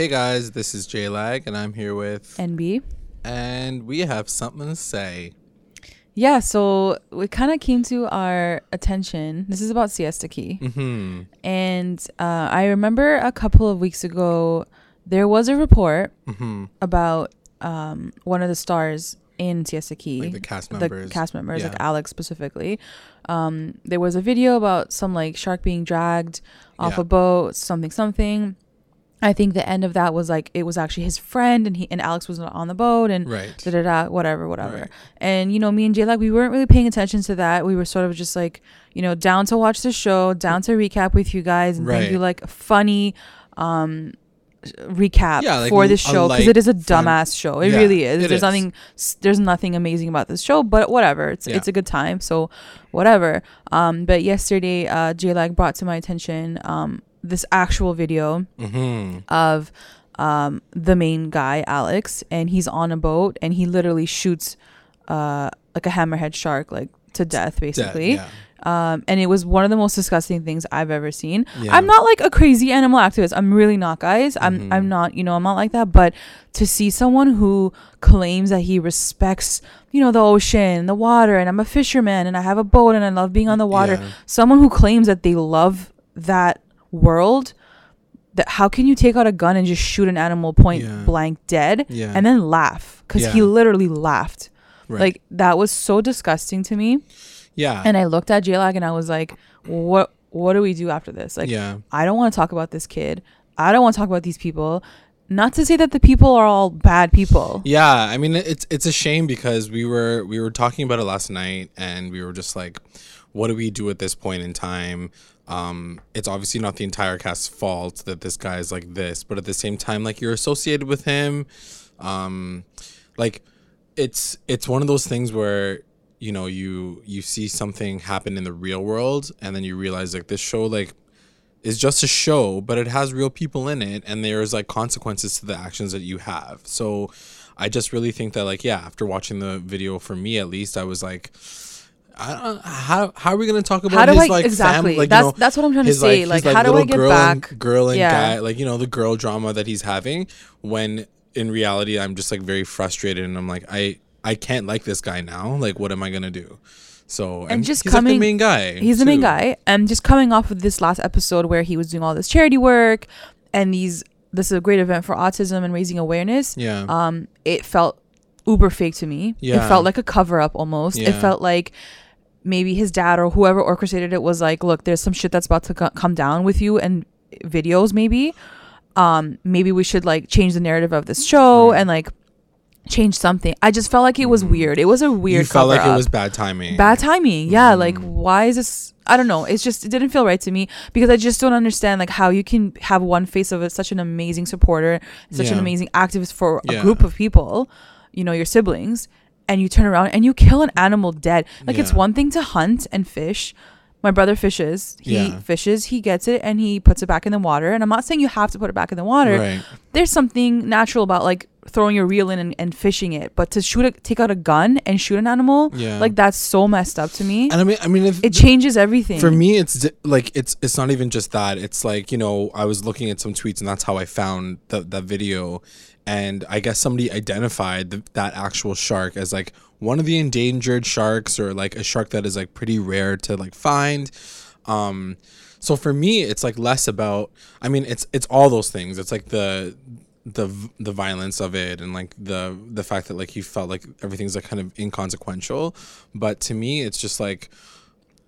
Hey guys, this is J Lag, and I'm here with, NB. and we have something to say. Yeah, so it kind of came to our attention. This is about Siesta Key. hmm And uh, I remember a couple of weeks ago, there was a report hmm about um, one of the stars in Siesta Key. Like the cast members. The cast members, like Alex specifically. Um, there was a video about some like shark being dragged off Yeah. a boat, something, something. I think the end of that was like it was actually his friend, and he and Alex was on the boat, and Right. da da da, whatever, whatever. Right. And you know, me and Jay, like, we weren't really paying attention to that. We were sort of just like, you know, down to watch the show, down to recap with you guys, and Right. think you like funny um recap Yeah, like for this show because it is a dumbass show. It Yeah, really is. it there's is. nothing. There's nothing amazing about this show, but whatever. It's Yeah. it's a good time. So whatever. Um, but yesterday, uh, Jay like brought to my attention um this actual video hmm of um, the main guy, Alex, and he's on a boat and he literally shoots uh, like a hammerhead shark, like to death, basically. yeah. Um, and it was one of the most disgusting things I've ever seen. Yeah. I'm not like a crazy animal activist. I'm really not, guys. I'm Mhm. I'm not. You know, I'm not like that. But to see someone who claims that he respects, you know, the ocean, the water, and I'm a fisherman and I have a boat and I love being on the water. Yeah. Someone who claims that they love that world. That how can you take out a gun and just shoot an animal point Yeah. blank dead Yeah. and then laugh because he literally laughed. Right. Like that was so disgusting to me. yeah. And I looked at J-Lag and I was like, what what do we do after this? Like yeah. I don't want to talk about this kid. I don't want to talk about these people. Not to say that the people are all bad people. Yeah, I mean it's it's a shame because we were we were talking about it last night and we were just like what do we do at this point in time? Um it's obviously not the entire cast's fault that this guy is like this, but at the same time like you're associated with him um like it's it's one of those things where you know you you see something happen in the real world and then you realize like this show like is just a show, but it has real people in it, and there's like consequences to the actions that you have. So, I just really think that like yeah, after watching the video, for me at least, I was like, how how are we gonna talk about How do his I like exactly? Like, that's you know, that's what I'm trying to his, say. his, Like, how do I get girl back? and, girl and Yeah. guy, like you know the girl drama that he's having when in reality I'm just like very frustrated and I'm like I I can't like this guy now. Like what am I gonna do? So And just he's like coming- the main guy. He's the main too. guy, and just coming off of this last episode where he was doing all this charity work, and these this is a great event for autism and raising awareness. Yeah. Um, it felt uber fake to me. It felt like a cover up almost. It felt like maybe his dad or whoever orchestrated it was like, look, there's some shit that's about to co- come down with you and videos maybe. Um, maybe we should like change the narrative of this show Right. and like change something. I just felt like it was Mhm. weird. It was a weird you felt like cover-up. it was bad timing. bad timing yeah like Mhm. why is this i don't know it's just it didn't feel right to me because i just don't understand like how you can have one face of it such an amazing supporter such an amazing activist for a Yeah. group of people you know your siblings and you turn around and you kill an animal dead like it's one thing to hunt and fish my brother fishes he Yeah. fishes he gets it and he puts it back in the water and i'm not saying you have to put it back in the water Right. there's something natural about like throwing your reel in and, and fishing it but to shoot a take out a gun and shoot an animal Yeah. like that's so messed up to me. And I mean, I mean, if It changes everything. for me, it's di- like it's it's not even just that. It's like you know, I was looking at some tweets, and that's how I found the, that video. And I guess somebody identified the, that actual shark as like one of the endangered sharks, or like a shark that is like pretty rare to like find. Um, so for me, it's like less about. I mean, it's it's all those things. It's like the the the violence of it and like the the fact that like he felt like everything's like kind of inconsequential but to me it's just like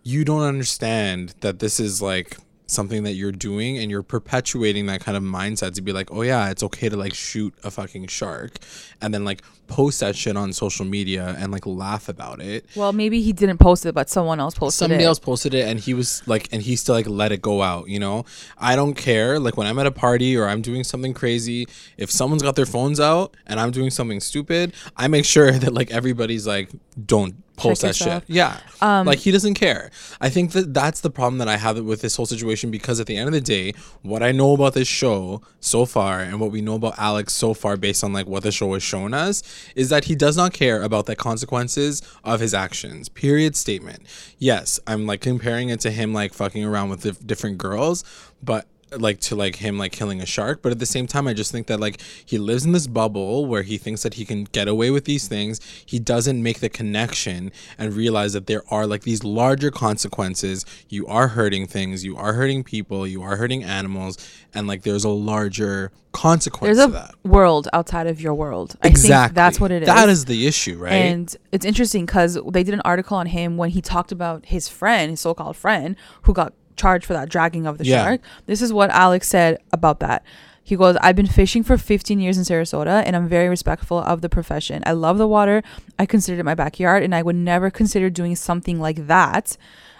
you don't understand that this is like something that you're doing and you're perpetuating that kind of mindset to be like oh yeah it's okay to like shoot a fucking shark and then like post that shit on social media and like laugh about it. Well, maybe he didn't post it, but someone else posted somebody it. else posted it and he was like and he still like let it go out you know? I don't care. Like when i'm at a party or i'm doing something crazy if someone's got their phones out and i'm doing something stupid i make sure that like everybody's like don't post that yourself. shit yeah. Um, like he doesn't care. I think that that's the problem that i have with this whole situation because at the end of the day what i know about this show so far and what we know about alex so far based on like what the show has shown us is that he does not care about the consequences of his actions period statement. Yes i'm like comparing it to him like fucking around with different girls but like to like him like killing a shark but at the same time i just think that like he lives in this bubble where he thinks that he can get away with these things. He doesn't make the connection and realize that there are like these larger consequences. You are hurting things. You are hurting people. You are hurting animals. And like there's a larger consequence There's to a that. world outside of your world. I exactly. think that's what it is. that is. the issue right? And it's interesting because they did an article on him when he talked about his friend, his so-called friend, who got charged for that dragging of the Yeah. shark. This is what Alex said about that. He goes, I've been fishing for 15 years in Sarasota and I'm very respectful of the profession. I love the water. I consider it my backyard and I would never consider doing something like that.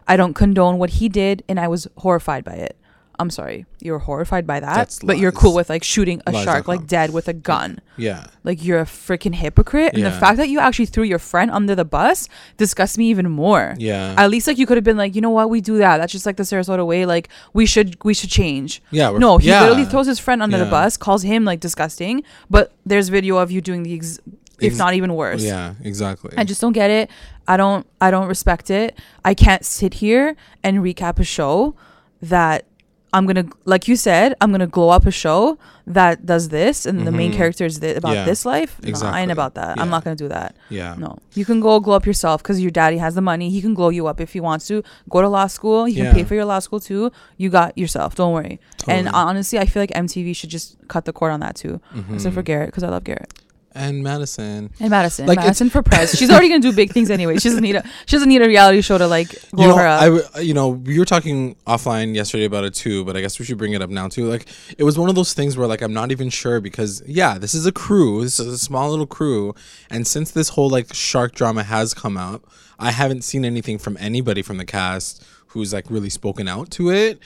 I don't condone what he did and I was horrified by it. I'm sorry. You're horrified by that, That's but you're lies. cool with like shooting a Lies shark like dead with a gun. yeah Like you're a freaking hypocrite. And the Yeah. fact that you actually threw your friend under the bus disgusts me even more. yeah At least like you could have been like, you know what, we do that. That's just like the Sarasota way. Like we should we should change. yeah we're- No, he yeah. literally throws his friend under the Yeah. bus, calls him like disgusting, but there's video of you doing the ex- if Ex- not even worse. yeah exactly I just don't get it. I don't I don't respect it. I can't sit here and recap a show that I'm gonna like you said, I'm gonna glow up a show that does this and the main Mhm. character is thi- about Yeah, this life. No, I ain't about that. Yeah. I'm not gonna do that. yeah No. You can go glow up yourself because your daddy has the money. He can glow you up if he wants to. Go to law school. He Yeah. can pay for your law school too. You got yourself. Don't worry. And honestly, I feel like MTV should just cut the cord on that too. Except for. Garrett because I love Garrett. And madison And Madison. Like, Madison for press. She's already gonna do big things anyway. She doesn't need a she doesn't need a reality show to like glow you know, her up. I you know, we were talking offline yesterday about it too, but I guess we should bring it up now too. Like, it was one of those things where like I'm not even sure because yeah, this is a crew, this is a small little crew, and since this whole like shark drama has come out, I haven't seen anything from anybody from the cast who's like really spoken out to it.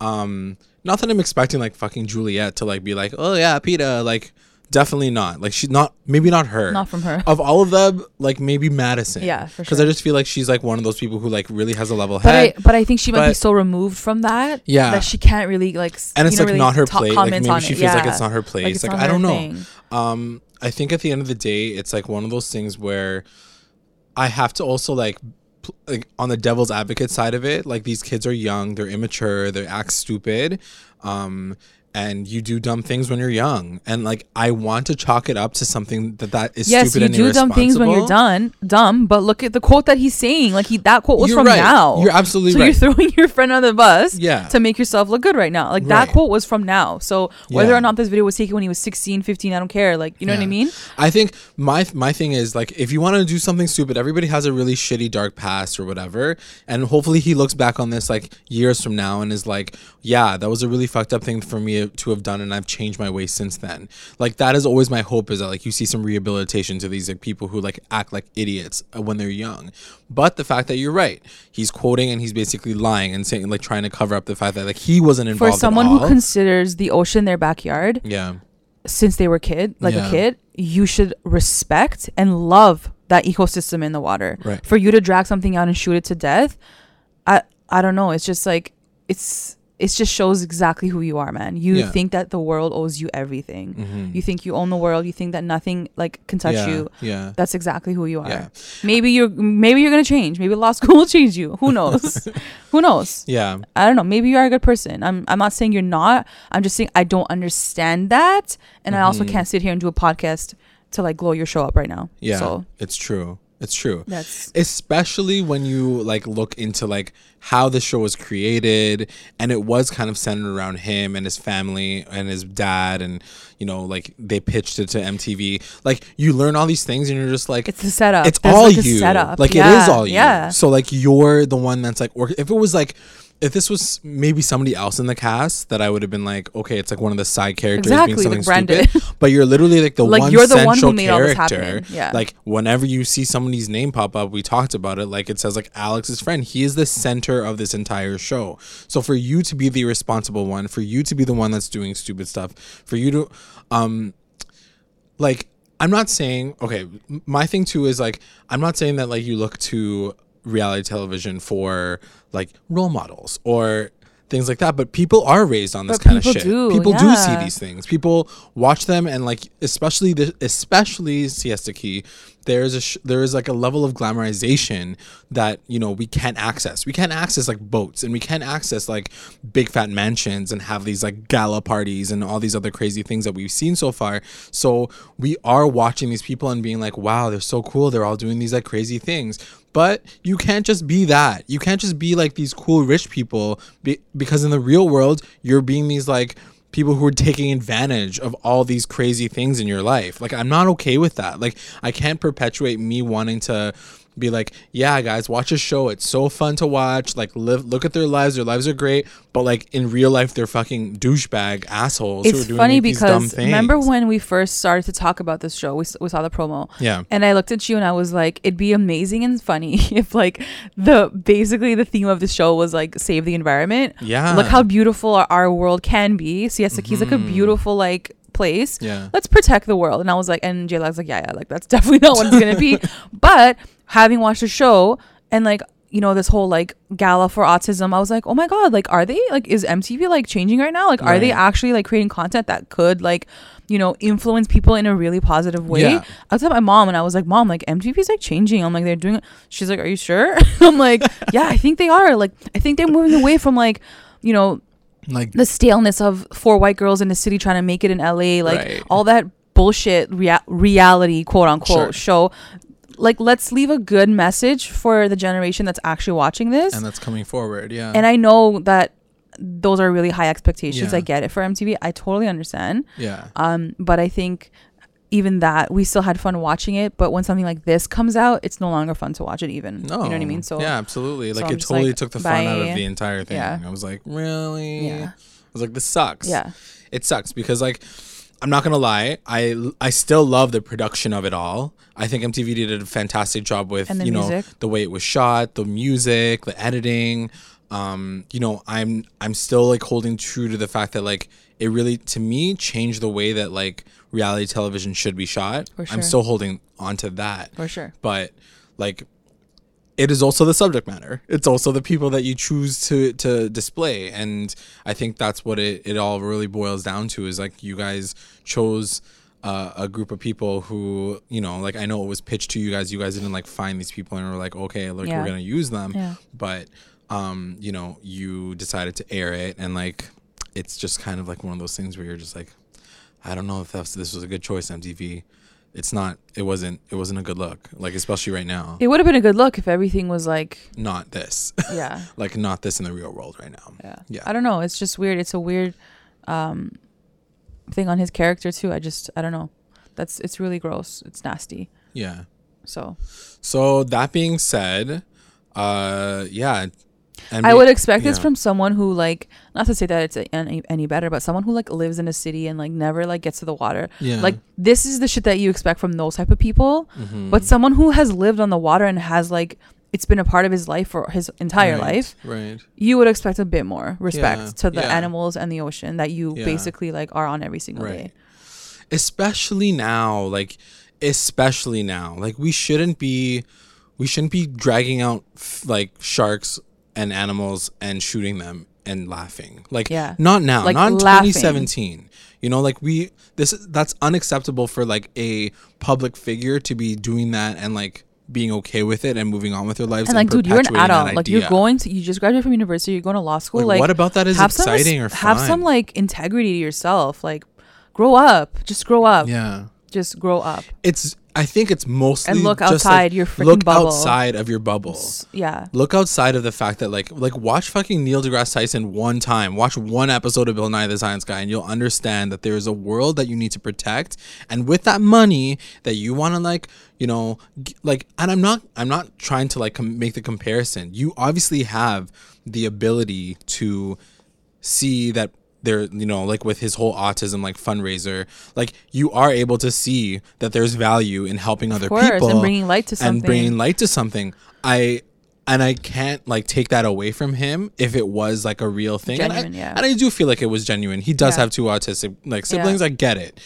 Um, not that I'm expecting like fucking Juliette to like be like, oh yeah, Peta, like. Definitely not. Like she's not. Maybe not her. Not from her. Of all of them, like maybe Madison. Yeah, for sure. Because. I just feel like she's like one of those people who like really has a level but head. I but I think she might be so removed from that Yeah. that she can't really like and you it's know, like really not her ta- place. Like maybe she feels like it's not her place. it's Like, I don't know. thing. Um, I think at the end of the day, it's like one of those things where I have to also like, like on the devil's advocate side of it. Like these kids are young, they're immature, they act stupid. Um, and you do dumb things when you're young, and like I want to chalk it up to something that that is Yes, stupid you and do dumb things when you're done, dumb. But look at the quote that he's saying. Like he, that quote was You're from right. now. You're absolutely so right. you're throwing your friend under the bus, Yeah. to make yourself look good right now. Like that Right. quote was from now. So whether Yeah. or not this video was taken when he was 16, 15, I don't care. Like you know what I mean? I think my my thing is like if you want to do something stupid, everybody has a really shitty dark past or whatever, and hopefully he looks back on this like years from now and is like, yeah, that was a really fucked up thing for me to have done, and I've changed my ways since then. Like that is always my hope is that like you see some rehabilitation to these like people who like act like idiots uh, when they're young. But the fact that you're right, he's quoting and he's basically lying and saying like trying to cover up the fact that like he wasn't involved. For someone who considers the ocean their backyard yeah, since they were kid, like Yeah. a kid, you should respect and love that ecosystem in the water. Right. For you to drag something out and shoot it to death, I I don't know. It's just like it's it just shows exactly who you are, man. You Yeah. think that the world owes you everything. Mhm. You think you own the world. You think that nothing like can touch yeah, you. Yeah. That's exactly who you are. Yeah. Maybe you're maybe you're gonna change. Maybe law school will change you. Who knows? who knows? Yeah. I don't know. Maybe you are a good person. I'm I'm not saying you're not. I'm just saying I don't understand that, and I also Mhm. can't sit here and do a podcast to like glow your show up right now. Yeah. So It's true. It's true. that's especially when you like look into like how the show was created and it was kind of centered around him and his family and his dad and you know like they pitched it to MTV like you learn all these things and you're just like it's the setup. it's There's, all like, you Setup. like yeah. it is all you Yeah. so like you're the one that's like or if it was like if this was maybe somebody else in the cast that I would have been like okay it's like one of the side characters Exactly, being something stupid. But you're literally like the Like, one you're the one central this character. Yeah. like whenever you see somebody's name pop up we talked about it like it says like Alex's friend. He is the center of this entire show. So for you to be the responsible one for you to be the one that's doing stupid stuff for you to um like i'm not saying okay my thing too is like i'm not saying that like you look to reality television for like role models or things like that. But people are raised on this But kind of shit. do, people do see these things. People watch them and like, especially the especially Siesta Key. There's a sh- there is like a level of glamorization that you know we can't access. We can't access like boats and we can't access like big fat mansions and have these like gala parties and all these other crazy things that we've seen so far. So we are watching these people and being like, wow, they're so cool. They're all doing these like crazy things. But you can't just be that. You can't just be like these cool rich people be- because in the real world, you're being these like people who are taking advantage of all these crazy things in your life. Like I'm not okay with that. Like I can't perpetuate me wanting to be like, yeah, guys, watch a show. It's so fun to watch. Like live look at their lives. Their lives are great, but like in real life they're fucking douchebag assholes who are It's doing funny like, because remember when we first started to talk about this show? We, we saw the promo. Yeah. And I looked at you and I was like, it'd be amazing and funny if like the basically the theme of the show was like save the environment. Yeah. Look how beautiful our, our world can be. Siesta Key is like a mm-hmm. beautiful like place. Yeah. Let's protect the world. And I was like, and J Lag's like, yeah, yeah, like that's definitely not what it's gonna be. but having watched the show and like you know this whole like gala for autism i was like oh my god like are they like is mtv like changing right now like are they actually like creating content that could like you know influence people in a really positive way Yeah. i was at my mom and i was like mom like mtv's like changing i'm like they're doing it she's like are you sure i'm like yeah i think they are like i think they're moving away from like you know like the staleness of four white girls in the city trying to make it in LA, like Right. all that bullshit rea- reality, quote unquote, Sure. show. Like, let's leave a good message for the generation that's actually watching this. and that's coming forward. Yeah. And I know that those are really high expectations. Yeah. I get it for MTV. I totally understand. yeah. Um, but I think even that we still had fun watching it. But when something like this comes out, it's no longer fun to watch it. Even No. you know what I mean. So yeah, absolutely. so Like I'm it totally like, took the fun out of the entire thing. Yeah. I was like, really? Yeah. I was like, this sucks. yeah, It sucks because like I'm not gonna lie, I I still love the production of it all. I think MTV did a fantastic job with you know music. the way it was shot, the music, the editing. Um, you know, I'm I'm still like holding true to the fact that like it really to me changed the way that like reality television should be shot. For I'm still holding on to that for sure. but like it is also the subject matter it's also the people that you choose to to display and i think that's what it, it all really boils down to is like you guys chose uh, a group of people who you know like i know it was pitched to you guys you guys didn't like find these people and were like okay like Yeah. we're gonna use them Yeah. but um you know you decided to air it and like it's just kind of like one of those things where you're just like i don't know if that's this was a good choice mtv it's not it wasn't it wasn't a good look like especially right now It would have been a good look if everything was like, not this yeah, like not this in the real world right now Yeah. Yeah. I don't know. It's just weird. It's a weird um thing on his character too. I just I don't know. That's it's really gross. It's nasty. yeah So so that being said uh yeah and I we- would expect this from someone who like not to say that it's any, any better, but someone who like lives in a city and like never like gets to the water. yeah Like this is the shit that you expect from those type of people. Mhm. But someone who has lived on the water and has like it's been a part of his life for his entire Right, life, right you would expect a bit more respect Yeah, to the yeah. animals and the ocean that you basically like are on every single Right. day. especially now like especially now like we shouldn't be we shouldn't be dragging out f- like sharks and animals and shooting them and laughing like Yeah. not now Like, not in laughing. 2017 you know like we this that's unacceptable for like a public figure to be doing that and like being okay with it and moving on with their lives And like, dude, you're an adult. Like, you're going to, you just graduated from university. You're going to law school. like, Like, what about that is have some, exciting or have some like integrity to yourself. Like, grow up. Just grow up. yeah Just grow up. it's i think it's mostly And look outside like, your freaking look bubble. outside of your bubble Yeah. look outside of the fact that like like watch fucking Neil deGrasse Tyson one time, watch one episode of Bill Nye the Science Guy, and you'll understand that there is a world that you need to protect. And with that money that you want to like, you know, like, and I'm not I'm not trying to like com- make the comparison. You obviously have the ability to see that there you know like with his whole autism like fundraiser like you are able to see that there's value in helping other course. people And bringing light to and something. bringing light to something. I and I can't like take that away from him if it was like a real thing. Genuine, and I, yeah. and I do feel like it was genuine. He does Yeah. have two autistic like siblings. I get it,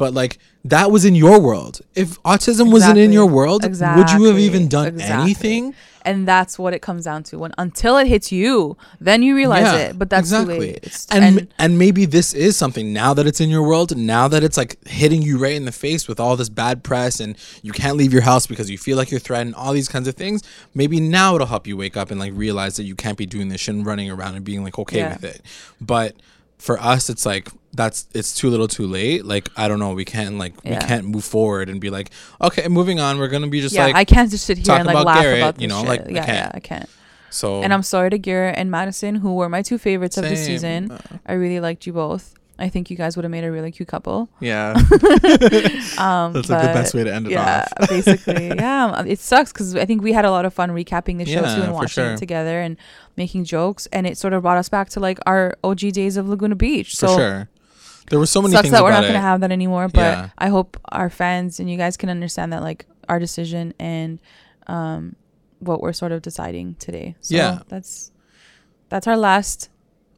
but like that was in your world. If autism wasn't in your world, would you have even done Exactly. anything? and that's what it comes down to. When until it hits you, then you realize Yeah, it. But that's exactly. too late. It's, and, and, and maybe this is something now that it's in your world now that it's like hitting you right in the face with all this bad press and you can't leave your house because you feel like you're threatened all these kinds of things maybe now it'll help you wake up and like realize that you can't be doing this shit and running around and being like okay Yeah. with it but for us it's like that's it's too little too late like i don't know we can't like we can't move forward and be like okay moving on we're gonna be just yeah, like I can't just sit here and like laugh Garrett, about this you know, shit. like, I yeah, can't. yeah, I can't. so And I'm sorry to Garrett and Madison, who were my two favorites of the Same. season. I really liked you both. I think you guys would have made a really cute couple. yeah Um, that's like the best way to end it yeah, off basically, yeah. um, It sucks because I think we had a lot of fun recapping the show Yeah, too and watching sure. it together and making jokes, and it sort of brought us back to like our OG days of Laguna Beach. so sure there were so many sucks things that we're not gonna have that anymore. But Yeah. I hope our fans and you guys can understand that like our decision and um what we're sort of deciding today. So Yeah. that's that's our last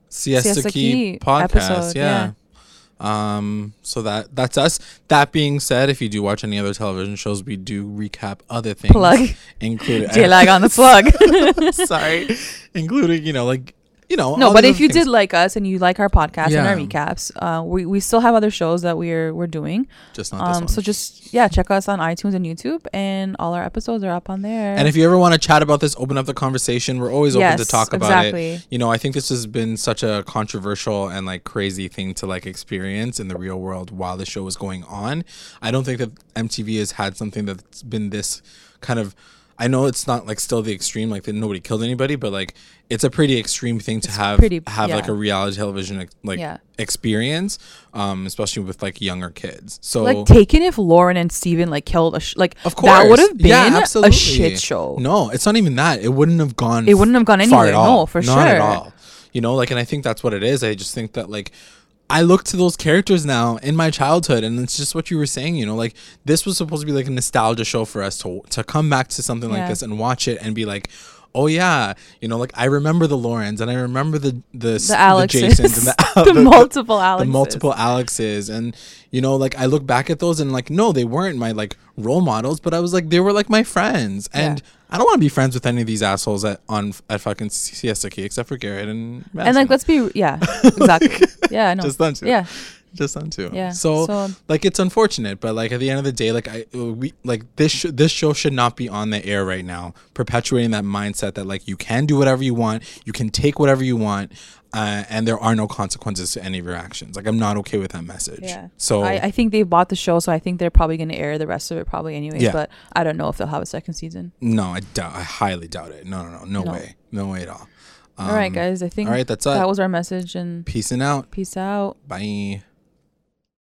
Siesta, Siesta Key, Key podcast. episode, yeah. Um. So that that's us. That being said, if you do watch any other television shows, we do recap other things, plug. including J lag on the plug. sorry, including you know like you know no, but if you things. did like us and you like our podcast and our recaps, uh, we, we still have other shows that we're we're doing. just not this Um, one. so just yeah, check us on iTunes and YouTube, and all our episodes are up on there. and if you ever want to chat about this, open up the conversation. We're always open to talk about it. You know, I think this has been such a controversial and like crazy thing to like experience in the real world while the show was going on. I don't think that MTV has had something that's been this kind of. I know it's not like still the extreme, like that nobody killed anybody, but like it's a pretty extreme thing to have pretty- have like a reality television like Yeah. experience, um, especially with like younger kids. So like taking if Lauren and Steven like killed a sh- like of course that would have been Yeah, a shit show. No, it's not even that. It wouldn't have gone. It wouldn't have gone anywhere. at all. No, for not at sure. all. You know, like, and I think that's what it is. I just think that like. I look to those characters now in my childhood, and it's just what you were saying. You know, like this was supposed to be like a nostalgia show for us to to come back to something like this and watch it and be like, oh yeah, you know, like I remember the Laurens and I remember the the, The Alexes, Jasons and the, the, the- multiple Alexes, the multiple Alexes and you know like I look back at those and like no they weren't my like role models but I was like they were like my friends and Yeah. I don't want to be friends with any of these assholes at on at fucking Siesta Key except for Garrett and And like, let's be yeah, exactly. Yeah, I know. just them two yeah, just them two yeah. so, so um, like it's unfortunate but like at the end of the day like I we like this sh- this show should not be on the air right now perpetuating that mindset that like you can do whatever you want you can take whatever you want uh, and there are no consequences to any of your actions like I'm not okay with that message yeah. so I, I think they bought the show, so I think they're probably going to air the rest of it probably anyways. Yeah. But I don't know if they'll have a second season. No, I doubt. I highly doubt it. No, no, no, no, No. way, no way at all. all right, Um, guys. I think All right, that's that it. was our message, and peace and out. peace out. Bye.